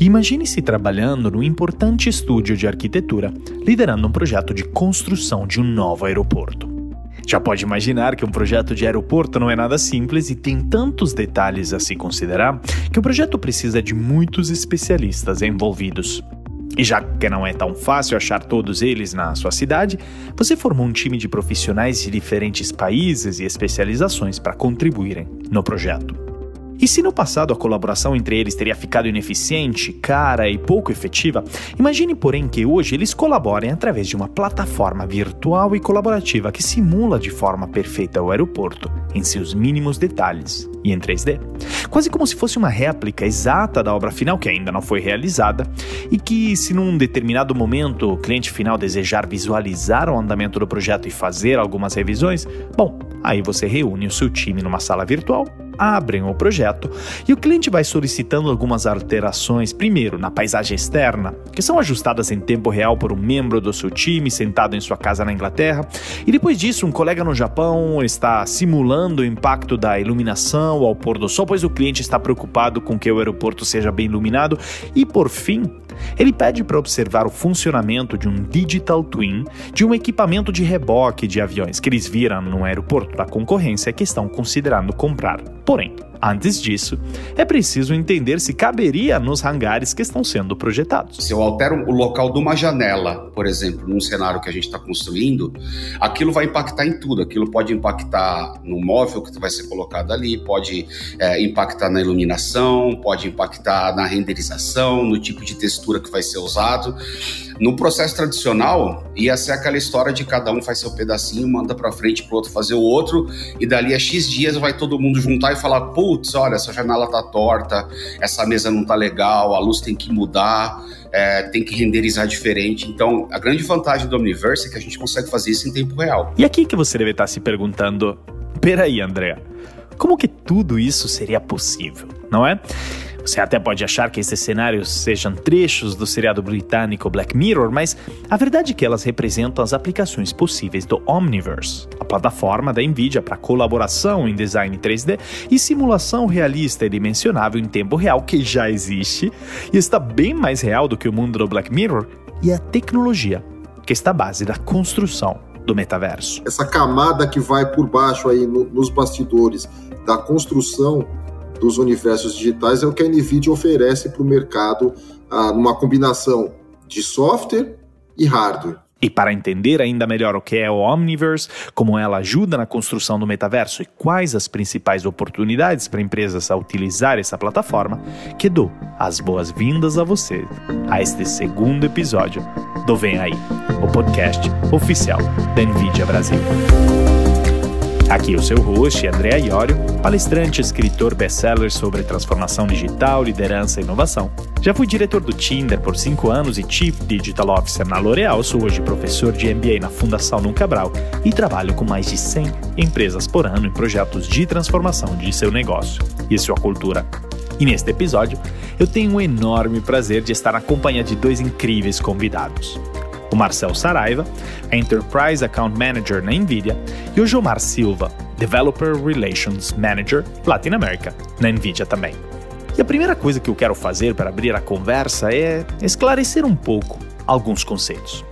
Imagine-se trabalhando num importante estúdio de arquitetura, liderando um projeto de construção de um novo aeroporto. Já pode imaginar que um projeto de aeroporto não é nada simples e tem tantos detalhes a se considerar que o projeto precisa de muitos especialistas envolvidos. E já que não é tão fácil achar todos eles na sua cidade, você formou um time de profissionais de diferentes países e especializações para contribuírem no projeto. E se no passado a colaboração entre eles teria ficado ineficiente, cara e pouco efetiva, imagine, porém, que hoje eles colaborem através de uma plataforma virtual e colaborativa que simula de forma perfeita o aeroporto, em seus mínimos detalhes e em 3D. Quase como se fosse uma réplica exata da obra final que ainda não foi realizada e que, se num determinado momento o cliente final desejar visualizar o andamento do projeto e fazer algumas revisões, bom, aí você reúne o seu time numa sala virtual abrem o projeto e o cliente vai solicitando algumas alterações, primeiro na paisagem externa, que são ajustadas em tempo real por um membro do seu time sentado em sua casa na Inglaterra, e depois disso, um colega no Japão está simulando o impacto da iluminação ao pôr do sol, pois o cliente está preocupado com que o aeroporto seja bem iluminado, e por fim, ele pede para observar o funcionamento de um digital twin de um equipamento de reboque de aviões que eles viram no aeroporto da concorrência que estão considerando comprar. Porém, Antes disso, é preciso entender se caberia nos hangares que estão sendo projetados. Se eu altero o local de uma janela, por exemplo, num cenário que a gente está construindo, aquilo vai impactar em tudo. Aquilo pode impactar no móvel que vai ser colocado ali, pode é, impactar na iluminação, pode impactar na renderização, no tipo de textura que vai ser usado. No processo tradicional, ia ser aquela história de cada um faz seu pedacinho, manda para frente para o outro fazer o outro, e dali a X dias vai todo mundo juntar e falar: putz, olha, essa janela tá torta, essa mesa não tá legal, a luz tem que mudar. É, tem que renderizar diferente. Então, a grande vantagem do Omniverse é que a gente consegue fazer isso em tempo real. E aqui que você deve estar se perguntando: peraí, André, como que tudo isso seria possível, não é? Você até pode achar que esses cenários sejam trechos do seriado britânico Black Mirror, mas a verdade é que elas representam as aplicações possíveis do Omniverse, a plataforma da Nvidia para colaboração em design 3D e simulação realista e dimensionável em tempo real que já existe e está bem mais real do que o mundo do Black Mirror e a tecnologia, que está à base da construção do metaverso. Essa camada que vai por baixo aí no, nos bastidores da construção dos universos digitais é o que a NVIDIA oferece para o mercado ah, numa combinação de software e hardware. E para entender ainda melhor o que é o Omniverse, como ela ajuda na construção do metaverso e quais as principais oportunidades para empresas a utilizar essa plataforma, que dou as boas-vindas a você a este segundo episódio do Vem Aí, o podcast oficial da NVIDIA Brasil. Aqui o seu host, André Iorio, palestrante, escritor best-seller sobre transformação digital, liderança e inovação. Já fui diretor do Tinder por 5 anos e Chief Digital Officer na L'Oréal, sou hoje professor de MBA na Fundação Num Cabral e trabalho com mais de 100 empresas por ano em projetos de transformação de seu negócio e sua cultura. E neste episódio, eu tenho um enorme prazer de estar na companhia de dois incríveis convidados o Marcel Saraiva, Enterprise Account Manager na NVIDIA, e o Jomar Silva, Developer Relations Manager Latin America, na NVIDIA também. E a primeira coisa que eu quero fazer para abrir a conversa é esclarecer um pouco alguns conceitos.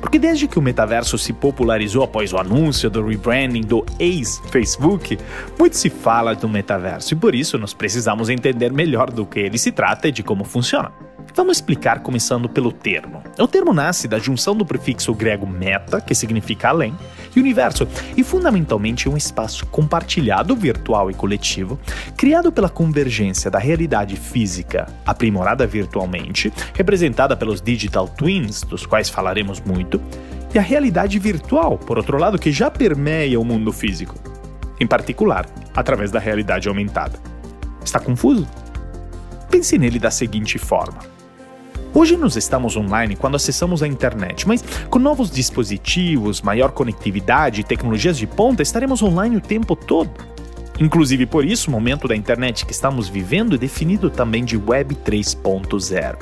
Porque desde que o metaverso se popularizou após o anúncio do rebranding do ex-Facebook, muito se fala do metaverso e por isso nós precisamos entender melhor do que ele se trata e de como funciona. Vamos explicar começando pelo termo. O termo nasce da junção do prefixo grego meta, que significa além, e universo, e fundamentalmente um espaço compartilhado virtual e coletivo, criado pela convergência da realidade física, aprimorada virtualmente, representada pelos digital twins, dos quais falaremos muito, e a realidade virtual, por outro lado, que já permeia o mundo físico, em particular através da realidade aumentada. Está confuso? Pense nele da seguinte forma. Hoje nós estamos online quando acessamos a internet, mas com novos dispositivos, maior conectividade e tecnologias de ponta, estaremos online o tempo todo. Inclusive por isso, o momento da internet que estamos vivendo é definido também de Web 3.0,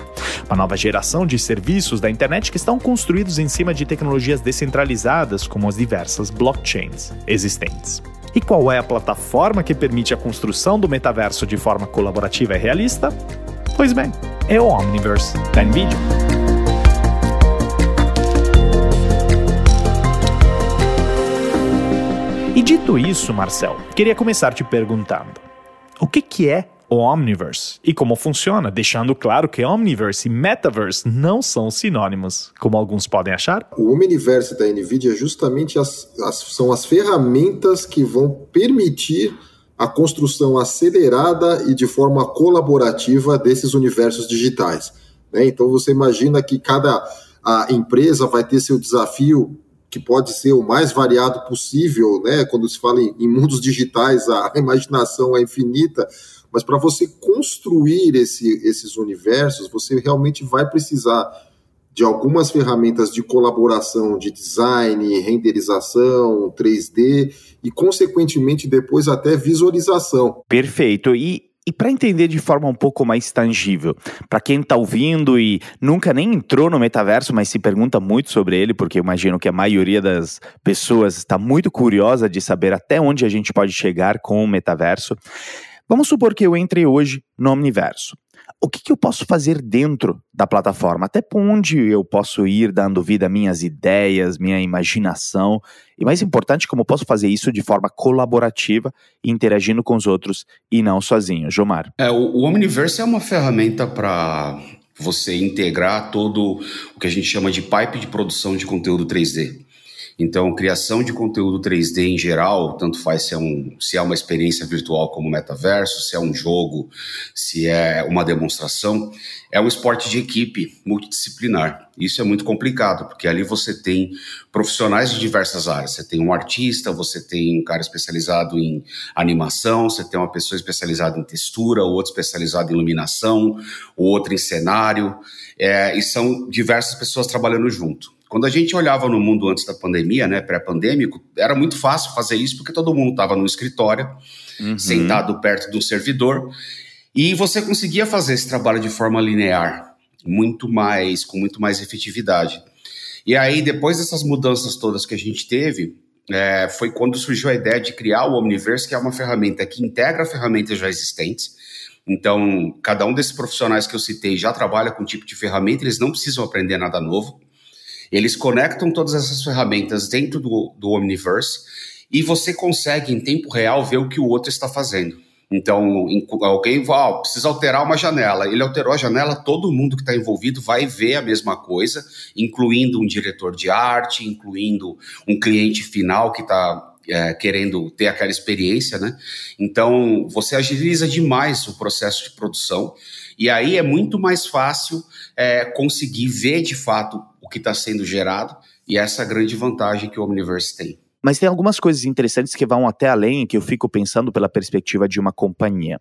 uma nova geração de serviços da internet que estão construídos em cima de tecnologias descentralizadas, como as diversas blockchains existentes. E qual é a plataforma que permite a construção do metaverso de forma colaborativa e realista? Pois bem, é o Omniverse da NVIDIA. E dito isso, Marcel, queria começar te perguntando: o que, que é o Omniverse e como funciona, deixando claro que Omniverse e Metaverse não são sinônimos, como alguns podem achar. O Omniverse da NVIDIA é justamente as, as, são as ferramentas que vão permitir a construção acelerada e de forma colaborativa desses universos digitais. Né? Então você imagina que cada a empresa vai ter seu desafio que pode ser o mais variado possível, né? Quando se fala em, em mundos digitais, a imaginação é infinita, mas para você construir esse, esses universos, você realmente vai precisar de algumas ferramentas de colaboração, de design, renderização, 3D e, consequentemente, depois até visualização. Perfeito. E e para entender de forma um pouco mais tangível, para quem está ouvindo e nunca nem entrou no metaverso, mas se pergunta muito sobre ele, porque imagino que a maioria das pessoas está muito curiosa de saber até onde a gente pode chegar com o metaverso. Vamos supor que eu entre hoje no Omniverso o que, que, eu posso fazer dentro da plataforma? Até onde eu posso ir dando vida a minhas ideias, minha imaginação? E mais importante, como eu posso fazer isso de forma colaborativa, interagindo com os outros e não sozinho? Jomar. É, o, o Omniverse é uma ferramenta para você integrar todo o que a gente chama de pipe de produção de conteúdo 3D. Então, criação de conteúdo 3D em geral, tanto faz se é, um, se é uma experiência virtual como metaverso, se é um jogo, se é uma demonstração, é um esporte de equipe multidisciplinar. Isso é muito complicado, porque ali você tem profissionais de diversas áreas. Você tem um artista, você tem um cara especializado em animação, você tem uma pessoa especializada em textura, outro especializado em iluminação, outro em cenário, é, e são diversas pessoas trabalhando junto. Quando a gente olhava no mundo antes da pandemia, né, pré-pandêmico, era muito fácil fazer isso porque todo mundo estava no escritório, uhum. sentado perto do servidor, e você conseguia fazer esse trabalho de forma linear, muito mais, com muito mais efetividade. E aí, depois dessas mudanças todas que a gente teve, é, foi quando surgiu a ideia de criar o Omniverse, que é uma ferramenta que integra ferramentas já existentes. Então, cada um desses profissionais que eu citei já trabalha com um tipo de ferramenta, eles não precisam aprender nada novo. Eles conectam todas essas ferramentas dentro do, do Omniverse e você consegue, em tempo real, ver o que o outro está fazendo. Então, alguém oh, precisa alterar uma janela. Ele alterou a janela, todo mundo que está envolvido vai ver a mesma coisa, incluindo um diretor de arte, incluindo um cliente final que está é, querendo ter aquela experiência, né? Então, você agiliza demais o processo de produção e aí é muito mais fácil é, conseguir ver de fato o que está sendo gerado, e essa é grande vantagem que o Omniverse tem. Mas tem algumas coisas interessantes que vão até além, que eu fico pensando pela perspectiva de uma companhia.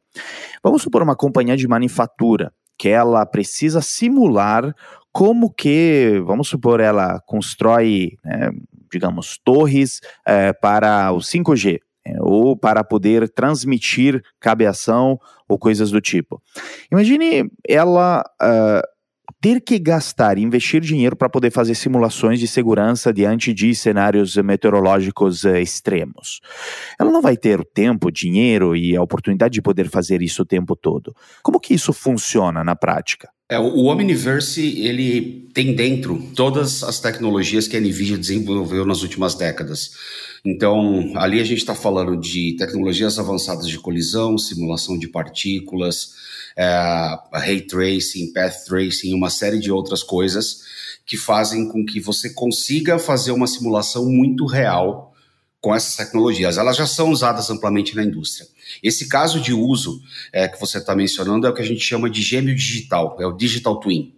Vamos supor uma companhia de manufatura, que ela precisa simular como que, vamos supor, ela constrói, né, digamos, torres é, para o 5G, é, ou para poder transmitir cabeação ou coisas do tipo. Imagine ela uh, ter que gastar, investir dinheiro para poder fazer simulações de segurança diante de cenários meteorológicos uh, extremos. Ela não vai ter o tempo, dinheiro e a oportunidade de poder fazer isso o tempo todo. Como que isso funciona na prática? É, o Omniverse ele tem dentro todas as tecnologias que a Nvidia desenvolveu nas últimas décadas. Então, ali a gente está falando de tecnologias avançadas de colisão, simulação de partículas, é, ray tracing, path tracing, uma série de outras coisas que fazem com que você consiga fazer uma simulação muito real com essas tecnologias. Elas já são usadas amplamente na indústria. Esse caso de uso é, que você está mencionando é o que a gente chama de gêmeo digital, é o digital twin.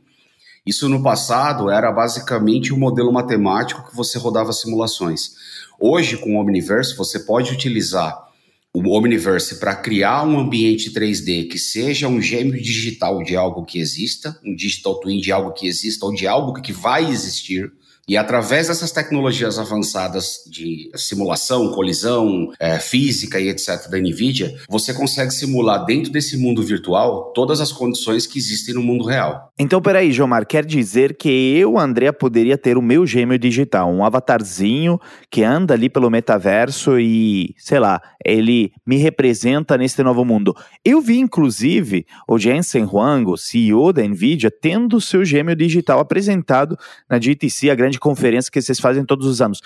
Isso no passado era basicamente um modelo matemático que você rodava simulações. Hoje, com o Omniverse, você pode utilizar o Omniverse para criar um ambiente 3D que seja um gêmeo digital de algo que exista, um digital twin de algo que exista ou de algo que vai existir, E através dessas tecnologias avançadas de simulação, colisão, é, física e etc. da NVIDIA, você consegue simular dentro desse mundo virtual todas as condições que existem no mundo real. Então, peraí, Jomar, quer dizer que eu, André, poderia ter o meu gêmeo digital, um avatarzinho que anda ali pelo metaverso e, sei lá, ele me representa nesse novo mundo. Eu vi, inclusive, o Jensen Huang, o CEO da NVIDIA, tendo seu gêmeo digital apresentado na GTC, a grande grande conferência que vocês fazem todos os anos.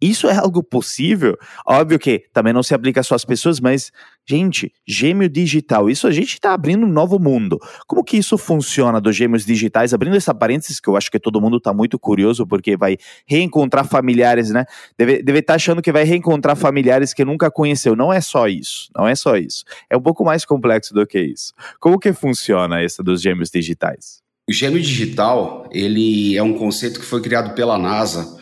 Isso é algo possível? Óbvio que também não se aplica só às pessoas, mas, gente, gêmeo digital, isso a gente está abrindo um novo mundo. Como que isso funciona dos gêmeos digitais? Abrindo essa parênteses, que eu acho que todo mundo está muito curioso, porque vai reencontrar familiares, né? Deve estar tá achando que vai reencontrar familiares que nunca conheceu. Não é só isso, não é só isso. É um pouco mais complexo do que isso. Como que funciona essa dos gêmeos digitais? O gêmeo digital, ele é um conceito que foi criado pela NASA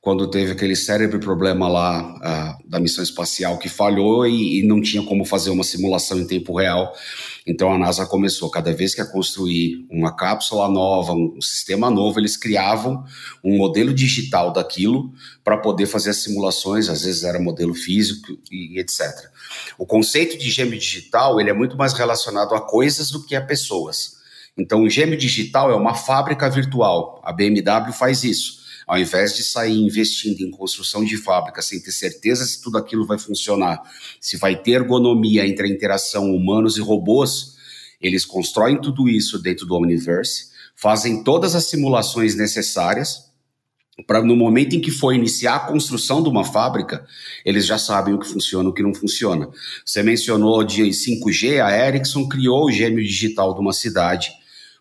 quando teve aquele cérebro problema lá uh, da missão espacial que falhou e, e, não tinha como fazer uma simulação em tempo real. Então a NASA começou, cada vez que ia construir uma cápsula nova, um, um sistema novo, eles criavam um modelo digital daquilo para poder fazer as simulações, às vezes era modelo físico e, e etc. O conceito de gêmeo digital ele é muito mais relacionado a coisas do que a pessoas. Então, o gêmeo digital é uma fábrica virtual. A BMW faz isso. Ao invés de sair investindo em construção de fábrica sem ter certeza se tudo aquilo vai funcionar, se vai ter ergonomia entre a interação humanos e robôs, eles constroem tudo isso dentro do Omniverse, fazem todas as simulações necessárias para no momento em que for iniciar a construção de uma fábrica, eles já sabem o que funciona e o que não funciona. Você mencionou de 5G, a Ericsson criou o gêmeo digital de uma cidade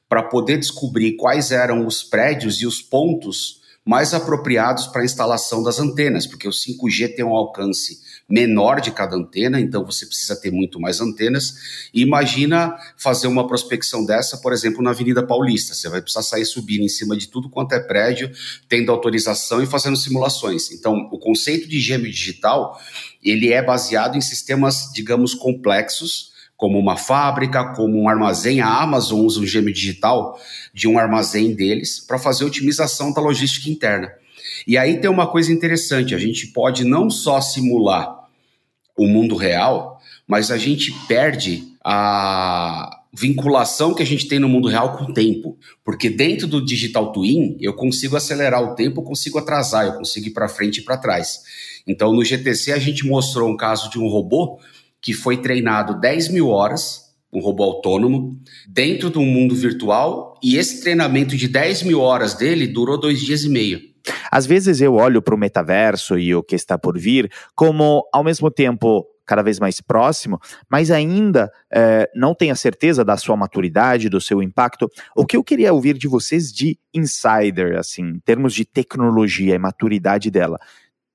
para poder descobrir quais eram os prédios e os pontos mais apropriados para a instalação das antenas, porque o 5G tem um alcance menor de cada antena, então você precisa ter muito mais antenas. Imagina fazer uma prospecção dessa, por exemplo, na Avenida Paulista. Você vai precisar sair subindo em cima de tudo quanto é prédio, tendo autorização e fazendo simulações. Então, o conceito de gêmeo digital, ele é baseado em sistemas, digamos, complexos, como uma fábrica, como um armazém. A Amazon usa um gêmeo digital de um armazém deles para fazer otimização da logística interna. E aí tem uma coisa interessante: a gente pode não só simular o mundo real, mas a gente perde a vinculação que a gente tem no mundo real com o tempo. Porque dentro do Digital Twin, eu consigo acelerar o tempo, eu consigo atrasar, eu consigo ir para frente e para trás. Então, no GTC, a gente mostrou um caso de um robô que foi treinado 10 mil horas, um robô autônomo, dentro de um mundo virtual, e esse treinamento de 10 mil horas dele durou dois dias e meio. Às vezes eu olho para o metaverso e o que está por vir como, ao mesmo tempo, cada vez mais próximo, mas ainda é, não tenho a certeza da sua maturidade, do seu impacto. O que eu queria ouvir de vocês de insider, assim, em termos de tecnologia e maturidade dela.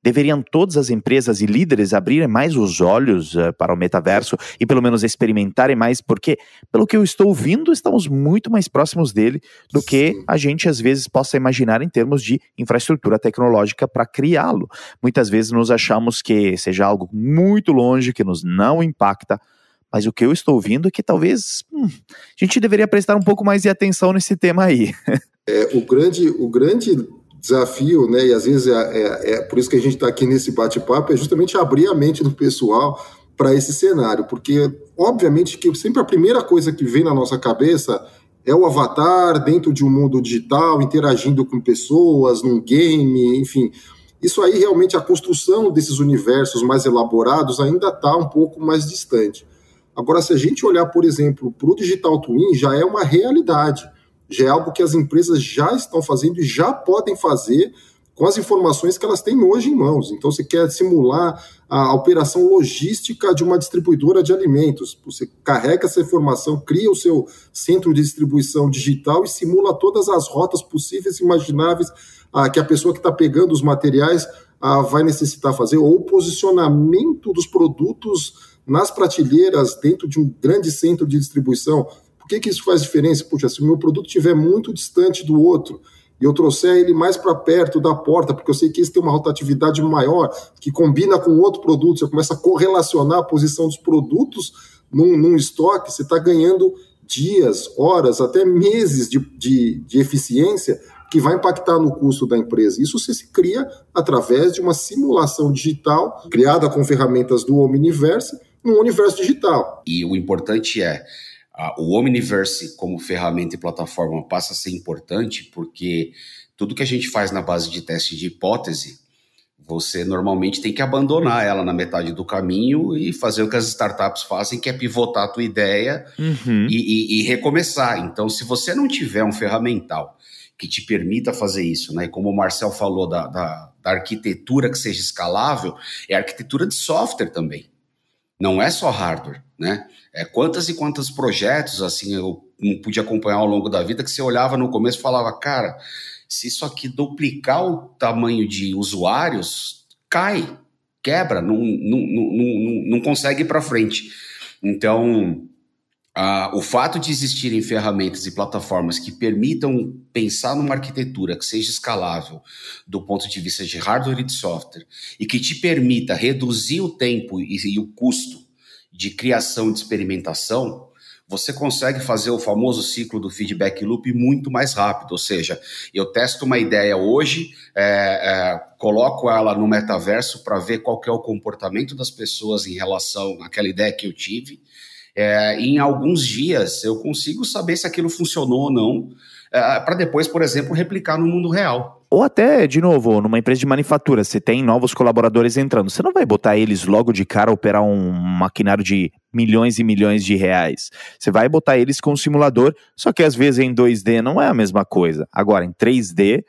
Deveriam todas as empresas e líderes abrirem mais os olhos uh, para o metaverso e pelo menos experimentarem mais, porque, pelo que eu estou ouvindo, estamos muito mais próximos dele do que a gente às vezes possa imaginar em termos de infraestrutura tecnológica para criá-lo. Muitas vezes nos achamos que seja algo muito longe, que nos não impacta, mas o que eu estou ouvindo é que talvez hum, a gente deveria prestar um pouco mais de atenção nesse tema aí. É, o grande, o grande desafio, né, e às vezes é, é, é por isso que a gente está aqui nesse bate-papo, é justamente abrir a mente do pessoal para esse cenário, porque obviamente que sempre a primeira coisa que vem na nossa cabeça é o avatar dentro de um mundo digital, interagindo com pessoas, num game, enfim. Isso aí realmente a construção desses universos mais elaborados ainda está um pouco mais distante. Agora, se a gente olhar, por exemplo, para o Digital Twin, já é uma realidade já é algo que as empresas já estão fazendo e já podem fazer com as informações que elas têm hoje em mãos. Então, você quer simular a operação logística de uma distribuidora de alimentos. Você carrega essa informação, cria o seu centro de distribuição digital e simula todas as rotas possíveis e imagináveis ah, que a pessoa que está pegando os materiais ah, vai necessitar fazer, ou o posicionamento dos produtos nas prateleiras dentro de um grande centro de distribuição. Por que, que isso faz diferença? Puxa, se o meu produto estiver muito distante do outro e eu trouxer ele mais para perto da porta, porque eu sei que esse tem uma rotatividade maior, que combina com outro produto, você começa a correlacionar a posição dos produtos num, num estoque, você está ganhando dias, horas, até meses de, de, de eficiência, que vai impactar no custo da empresa. Isso se cria através de uma simulação digital criada com ferramentas do Omniverse no universo digital. E o importante é o Omniverse como ferramenta e plataforma passa a ser importante porque tudo que a gente faz na base de teste de hipótese você normalmente tem que abandonar ela na metade do caminho e fazer o que as startups fazem, que é pivotar a tua ideia uhum. e, e, e, recomeçar. Então, se você não tiver um ferramental que te permita fazer isso, né? Como o Marcel falou da, da, da arquitetura que seja escalável, é arquitetura de software também. Não é só hardware, né? É quantas e quantos projetos assim eu não pude acompanhar ao longo da vida que você olhava no começo e falava, cara, se isso aqui duplicar o tamanho de usuários, cai, quebra, não, não, não, não, consegue ir para frente. Então, o fato de existirem ferramentas e plataformas que permitam pensar numa arquitetura que seja escalável do ponto de vista de hardware e de software e que te permita reduzir o tempo e, e o custo de criação de experimentação, você consegue fazer o famoso ciclo do feedback loop muito mais rápido. Ou seja, eu testo uma ideia hoje, é, é, coloco ela no metaverso para ver qual é o comportamento das pessoas em relação àquela ideia que eu tive. É, em alguns dias eu consigo saber se aquilo funcionou ou não, é, para depois, por exemplo, replicar no mundo real. Ou até, de novo, numa empresa de manufatura, você tem novos colaboradores entrando. Você não vai botar eles logo de cara operar um maquinário de milhões e milhões de reais. Você vai botar eles com um simulador, só que às vezes em 2D não é a mesma coisa. Agora, em 3D,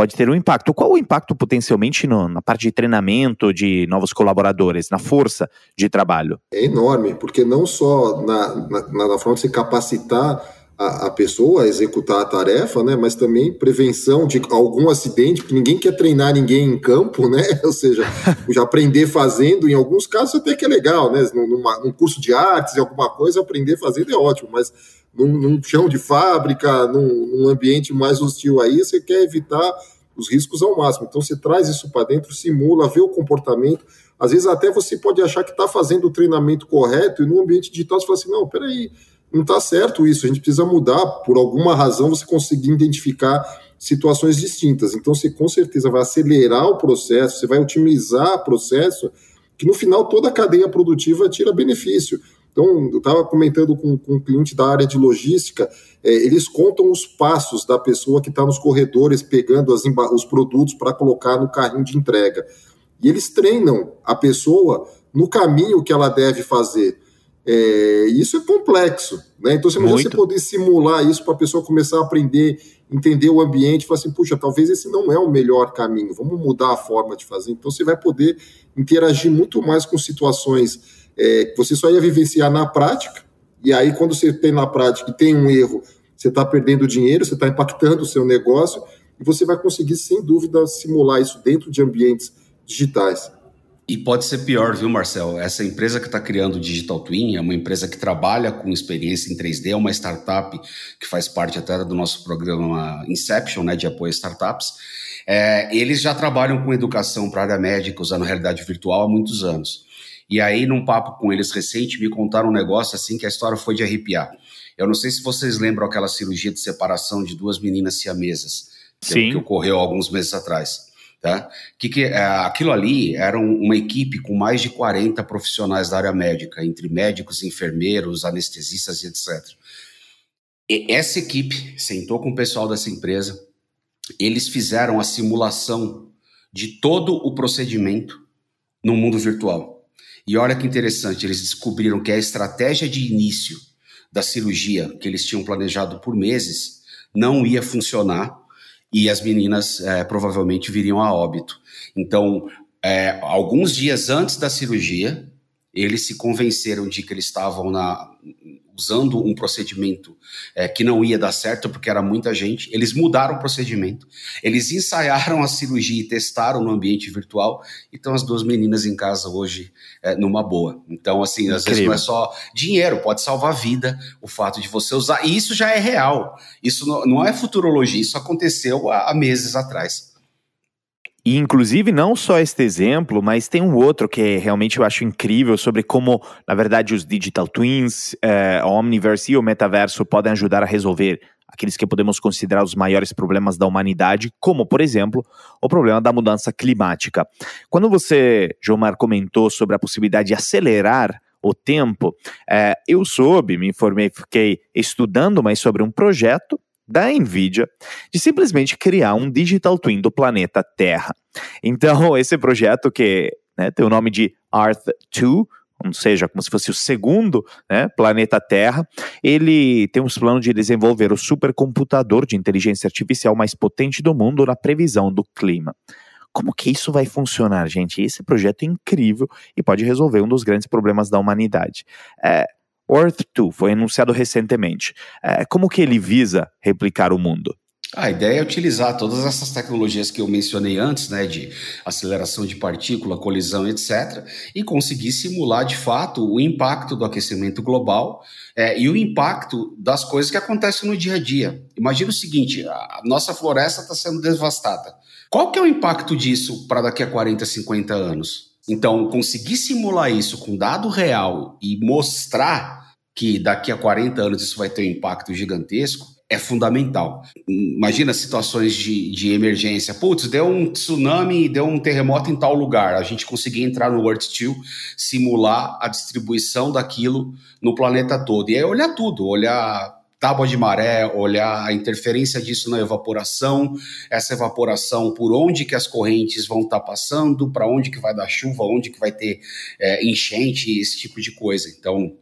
pode ter um impacto. Qual o impacto potencialmente no, na parte de treinamento de novos colaboradores, na força de trabalho? É enorme, porque não só na, na, na forma de se capacitar a, a, pessoa a executar a tarefa, né? Mas também prevenção de algum acidente, porque ninguém quer treinar ninguém em campo, né? Ou seja, já aprender fazendo, em alguns casos até que é legal, né? Numa, num curso de artes, alguma coisa, aprender fazendo é ótimo, mas num, num chão de fábrica, num, num ambiente mais hostil aí, você quer evitar os riscos ao máximo. Então você traz isso para dentro, simula, vê o comportamento. Às vezes até você pode achar que está fazendo o treinamento correto e no ambiente digital você fala assim, não, peraí, não está certo isso, a gente precisa mudar, por alguma razão você conseguir identificar situações distintas. Então você com certeza vai acelerar o processo, você vai otimizar o processo, que no final toda a cadeia produtiva tira benefício. Então, eu estava comentando com, com, um cliente da área de logística, é, eles contam os passos da pessoa que está nos corredores pegando as, os produtos para colocar no carrinho de entrega. E eles treinam a pessoa no caminho que ela deve fazer. É, isso é complexo, né? Então, você imagina você poder simular isso para a pessoa começar a aprender, entender o ambiente, falar assim, puxa, talvez esse não é o melhor caminho, vamos mudar a forma de fazer. Então, você vai poder interagir muito mais com situações é, você só ia vivenciar na prática, e aí, quando você tem na prática e tem um erro, você está perdendo dinheiro, você está impactando o seu negócio, e você vai conseguir, sem dúvida, simular isso dentro de ambientes digitais. E pode ser pior, viu, Marcel? Essa empresa que está criando o Digital Twin é uma empresa que trabalha com experiência em 3D, é uma startup que faz parte até do nosso programa Inception, né, de apoio a startups. É, eles já trabalham com educação para área médica, usando realidade virtual há muitos anos. E aí, num papo com eles recente, me contaram um negócio assim que a história foi de arrepiar. Eu não sei se vocês lembram aquela cirurgia de separação de duas meninas siamesas que, que ocorreu alguns meses atrás. Tá? Que, que é, aquilo ali era uma equipe com mais de 40 profissionais da área médica, entre médicos, enfermeiros, anestesistas e etc. E essa equipe sentou com o pessoal dessa empresa, eles fizeram a simulação de todo o procedimento no mundo virtual. E olha que interessante, eles descobriram que a estratégia de início da cirurgia que eles tinham planejado por meses não ia funcionar e as meninas é, provavelmente viriam a óbito. Então, é, alguns dias antes da cirurgia, eles se convenceram de que eles estavam na, usando um procedimento é, que não ia dar certo porque era muita gente. Eles mudaram o procedimento, eles ensaiaram a cirurgia e testaram no ambiente virtual. Então as duas meninas em casa hoje é, numa boa. Então assim, Incrível. às vezes não é só dinheiro, pode salvar a vida o fato de você usar. E isso já é real. Isso não, não é futurologia. Isso aconteceu há, há meses atrás. E, inclusive, não só este exemplo, mas tem um outro que realmente eu acho incrível sobre como, na verdade, os digital twins, eh, o Omniverse e o metaverso podem ajudar a resolver aqueles que podemos considerar os maiores problemas da humanidade, como, por exemplo, o problema da mudança climática. Quando você, Jomar, comentou sobre a possibilidade de acelerar o tempo, eh, eu soube, me informei, fiquei estudando mais sobre um projeto da Nvidia de simplesmente criar um digital twin do planeta Terra. Então, esse projeto que né, tem o nome de Earth 2, ou seja, como se fosse o segundo né, planeta Terra, ele tem os planos de desenvolver o supercomputador de inteligência artificial mais potente do mundo na previsão do clima. Como que isso vai funcionar, gente? Esse projeto é incrível e pode resolver um dos grandes problemas da humanidade. É, Earth 2 foi anunciado recentemente. É, como que ele visa replicar o mundo? A ideia é utilizar todas essas tecnologias que eu mencionei antes, né, de aceleração de partícula, colisão, etc., e conseguir simular de fato o impacto do aquecimento global é, e o impacto das coisas que acontecem no dia a dia. Imagina o seguinte: a nossa floresta está sendo devastada. Qual que é o impacto disso para daqui a 40, 50 anos? Então, conseguir simular isso com dado real e mostrar que daqui a 40 anos isso vai ter um impacto gigantesco, é fundamental. Imagina situações de, de emergência. Putz, deu um tsunami, deu um terremoto em tal lugar. A gente conseguir entrar no Earth 2, simular a distribuição daquilo no planeta todo. E aí olhar tudo, olhar tábua de maré, olhar a interferência disso na evaporação, essa evaporação, por onde que as correntes vão estar tá passando, para onde que vai dar chuva, onde que vai ter é, enchente, esse tipo de coisa. Então,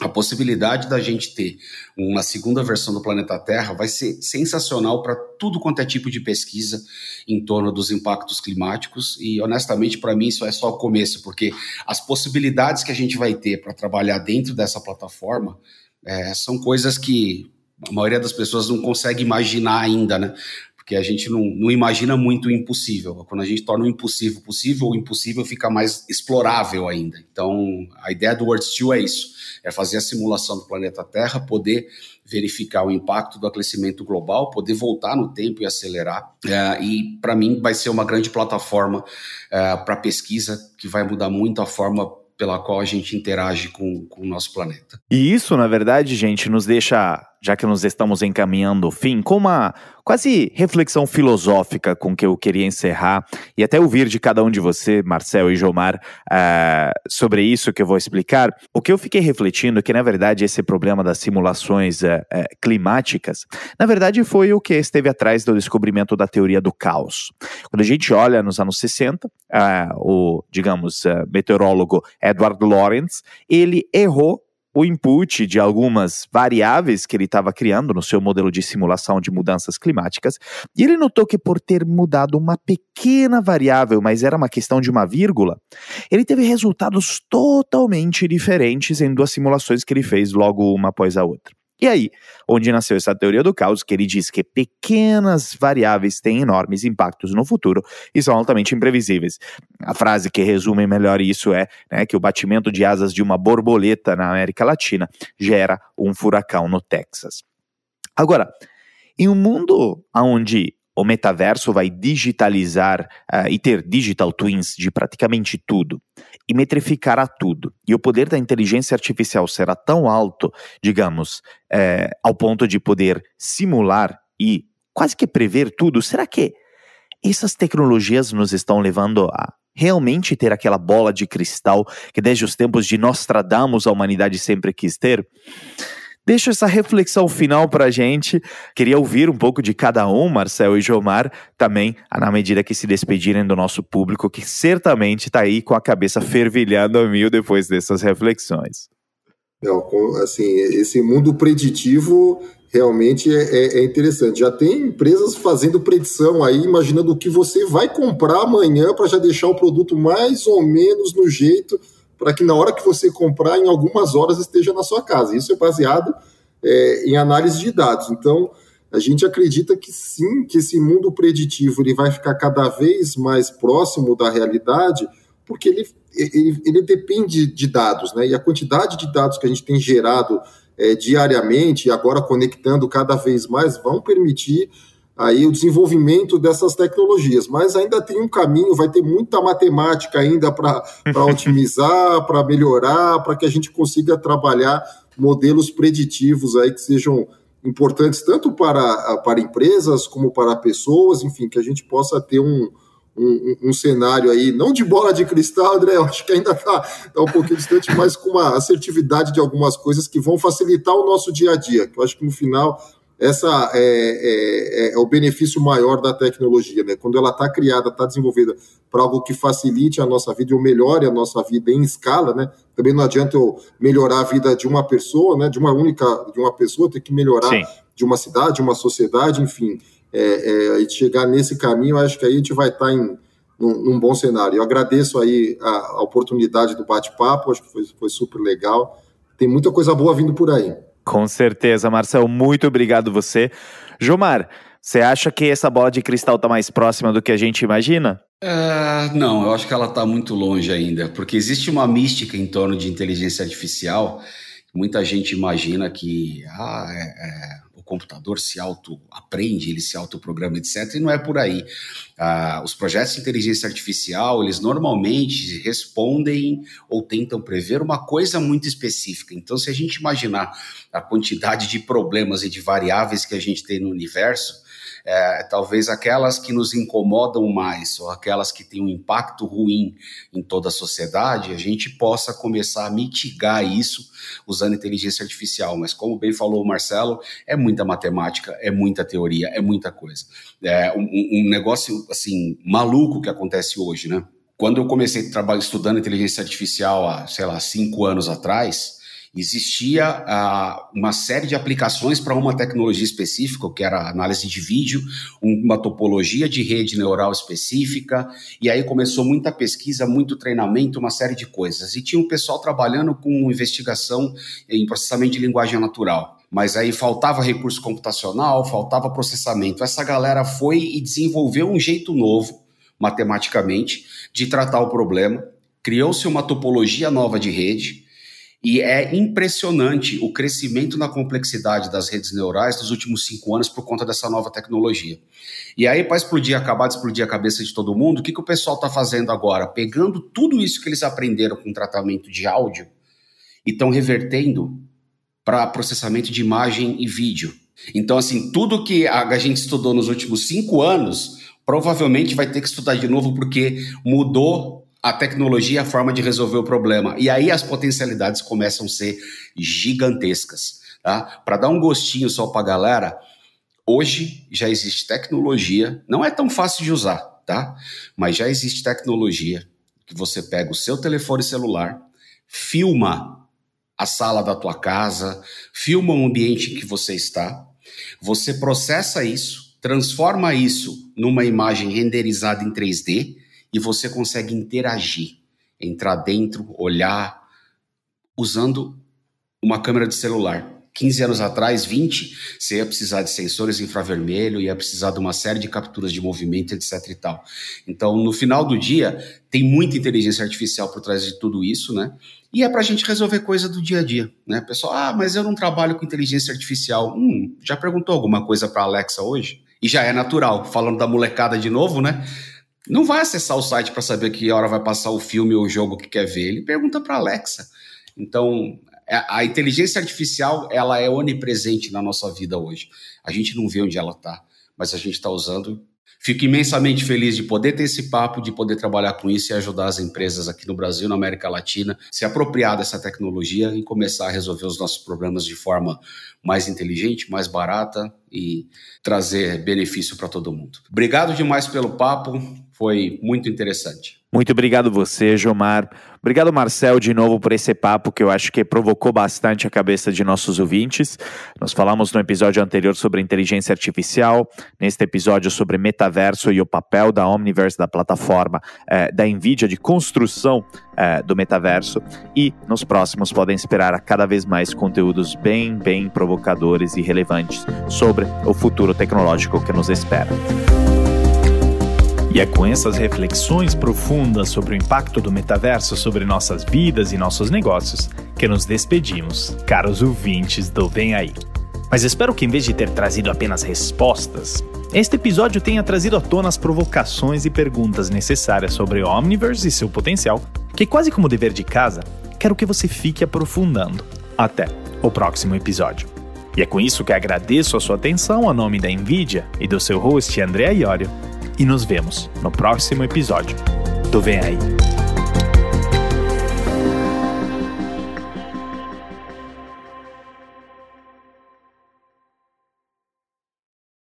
a possibilidade da gente ter uma segunda versão do planeta Terra vai ser sensacional para tudo quanto é tipo de pesquisa em torno dos impactos climáticos e honestamente para mim isso é só o começo porque as possibilidades que a gente vai ter para trabalhar dentro dessa plataforma é, são coisas que a maioria das pessoas não consegue imaginar ainda, né? Porque a gente não, não imagina muito o impossível. Quando a gente torna o impossível possível, o impossível fica mais explorável ainda. Então, a ideia do World Steel é isso: é fazer a simulação do planeta Terra, poder verificar o impacto do aquecimento global, poder voltar no tempo e acelerar. É, e, para mim, vai ser uma grande plataforma é, para pesquisa que vai mudar muito a forma pela qual a gente interage com, com o nosso planeta. E isso, na verdade, gente, nos deixa já que nos estamos encaminhando ao fim, com uma quase reflexão filosófica com que eu queria encerrar e até ouvir de cada um de você, Marcel e Jomar, uh, sobre isso que eu vou explicar. O que eu fiquei refletindo é que, na verdade, esse problema das simulações uh, uh, climáticas, na verdade, foi o que esteve atrás do descobrimento da teoria do caos. Quando a gente olha nos anos 60, o, digamos, meteorólogo Edward Lorenz, ele errou o input de algumas variáveis que ele estava criando no seu modelo de simulação de mudanças climáticas, e ele notou que por ter mudado uma pequena variável, mas era uma questão de uma vírgula, ele teve resultados totalmente diferentes em duas simulações que ele fez logo uma após a outra. E aí, onde nasceu essa teoria do caos, que ele diz que pequenas variáveis têm enormes impactos no futuro e são altamente imprevisíveis. A frase que resume melhor isso é né, que o batimento de asas de uma borboleta na América Latina gera um furacão no Texas. Agora, em um mundo onde o metaverso vai digitalizar uh, e ter digital twins de praticamente tudo e metrificar a tudo. E o poder da inteligência artificial será tão alto, digamos, é, ao ponto de poder simular e quase que prever tudo. Será que essas tecnologias nos estão levando a realmente ter aquela bola de cristal que desde os tempos de Nostradamus a humanidade sempre quis ter? Deixo essa reflexão final para a gente. Queria ouvir um pouco de cada um, Marcel e Jomar, também na medida que se despedirem do nosso público, que certamente está aí com a cabeça fervilhando a mil depois dessas reflexões. Não, assim, esse mundo preditivo realmente é, é, é, interessante. Já tem empresas fazendo predição aí, imaginando o que você vai comprar amanhã para já deixar o produto mais ou menos no jeito para que na hora que você comprar, em algumas horas esteja na sua casa. Isso é baseado é, em análise de dados. Então, a gente acredita que sim, que esse mundo preditivo ele vai ficar cada vez mais próximo da realidade, porque ele, ele, ele depende de dados, né? E a quantidade de dados que a gente tem gerado é, diariamente, e agora conectando cada vez mais, vão permitir aí o desenvolvimento dessas tecnologias, mas ainda tem um caminho, vai ter muita matemática ainda para otimizar, para melhorar, para que a gente consiga trabalhar modelos preditivos aí que sejam importantes tanto para, para empresas como para pessoas, enfim, que a gente possa ter um, um, um, cenário aí, não de bola de cristal, André, eu acho que ainda está tá um pouquinho distante, mas com uma assertividade de algumas coisas que vão facilitar o nosso dia a dia, que eu acho que no final essa é, é, é, o benefício maior da tecnologia, né? Quando ela está criada, está desenvolvida para algo que facilite a nossa vida ou melhore a nossa vida em escala, né? Também não adianta eu melhorar a vida de uma pessoa, né? De uma única, de uma pessoa, ter que melhorar Sim. de uma cidade, de uma sociedade, enfim. É, é, chegar nesse caminho, acho que aí a gente vai estar tá em num, num, bom cenário. Eu agradeço aí a, a oportunidade do bate-papo, acho que foi, foi super legal. Tem muita coisa boa vindo por aí. Com certeza, Marcel, muito obrigado você. Jomar, você acha que essa bola de cristal está mais próxima do que a gente imagina? É, não, eu acho que ela está muito longe ainda, porque existe uma mística em torno de inteligência artificial. Muita gente imagina que ah, é, é computador se auto-aprende, ele se autoprograma, etc. E não é por aí. Ah, os projetos de inteligência artificial, eles normalmente respondem ou tentam prever uma coisa muito específica. Então, se a gente imaginar a quantidade de problemas e de variáveis que a gente tem no universo, é, talvez aquelas que nos incomodam mais ou aquelas que têm um impacto ruim em toda a sociedade, a gente possa começar a mitigar isso usando inteligência artificial. Mas, como bem falou o Marcelo, é muita matemática, é muita teoria, é muita coisa. É um, um negócio assim maluco que acontece hoje, né? Quando eu comecei a trabalhar estudando inteligência artificial há, sei lá, cinco anos atrás, existia ah, uma série de aplicações para uma tecnologia específica, que era análise de vídeo, uma topologia de rede neural específica, e aí começou muita pesquisa, muito treinamento, uma série de coisas. E tinha um pessoal trabalhando com investigação em processamento de linguagem natural. Mas aí faltava recurso computacional, faltava processamento. Essa galera foi e desenvolveu um jeito novo, matematicamente, de tratar o problema. Criou-se uma topologia nova de rede, e é impressionante o crescimento na complexidade das redes neurais nos últimos cinco anos por conta dessa nova tecnologia. E aí, para explodir, acabar de explodir a cabeça de todo mundo, o que, que o pessoal está fazendo agora? Pegando tudo isso que eles aprenderam com tratamento de áudio e estão revertendo para processamento de imagem e vídeo. Então, assim, tudo que a gente estudou nos últimos cinco anos, provavelmente vai ter que estudar de novo, porque mudou a tecnologia a forma de resolver o problema. E aí as potencialidades começam a ser gigantescas. Tá? Para dar um gostinho só para a galera, hoje já existe tecnologia, não é tão fácil de usar, tá? Mas já existe tecnologia que você pega o seu telefone celular, filma a sala da tua casa, filma o ambiente em que você está, você processa isso, transforma isso numa imagem renderizada em 3D e você consegue interagir, entrar dentro, olhar, usando uma câmera de celular. 15 anos atrás, 20, você ia precisar de sensores infravermelho, ia precisar de uma série de capturas de movimento, etc e tal. Então, no final do dia, tem muita inteligência artificial por trás de tudo isso, né? E é para a gente resolver coisa do dia a dia, né? Pessoal, ah, mas eu não trabalho com inteligência artificial. Hum, já perguntou alguma coisa para Alexa hoje? E já é natural, falando da molecada de novo, né? Não vai acessar o site para saber que hora vai passar o filme ou o jogo que quer ver. Ele pergunta para Alexa. Então, é, a inteligência artificial ela é onipresente na nossa vida hoje. A gente não vê onde ela está, mas a gente está usando Fico imensamente feliz de poder ter esse papo, de poder trabalhar com isso e ajudar as empresas aqui no Brasil, na América Latina, se apropriar dessa tecnologia e começar a resolver os nossos problemas de forma mais inteligente, mais barata e trazer benefício para todo mundo. Obrigado demais pelo papo, foi muito interessante. Muito obrigado você, Jomar. Obrigado, Marcel, de novo por esse papo que eu acho que provocou bastante a cabeça de nossos ouvintes. Nós falamos no episódio anterior sobre inteligência artificial, neste episódio sobre metaverso e o papel da Omniverse, da plataforma eh, da NVIDIA de construção eh, do metaverso. E nos próximos podem esperar cada vez mais conteúdos bem, bem provocadores e relevantes sobre o futuro tecnológico que nos espera. E é com essas reflexões profundas sobre o impacto do metaverso sobre nossas vidas e nossos negócios que nos despedimos, caros ouvintes do Vem Aí. Mas espero que, em vez de ter trazido apenas respostas, este episódio tenha trazido à tona as provocações e perguntas necessárias sobre o Omniverse e seu potencial, que, quase como dever de casa, quero que você fique aprofundando. Até o próximo episódio. E é com isso que agradeço a sua atenção a nome da NVIDIA e do seu host André Iorio. E nos vemos no próximo episódio do Vem Aí.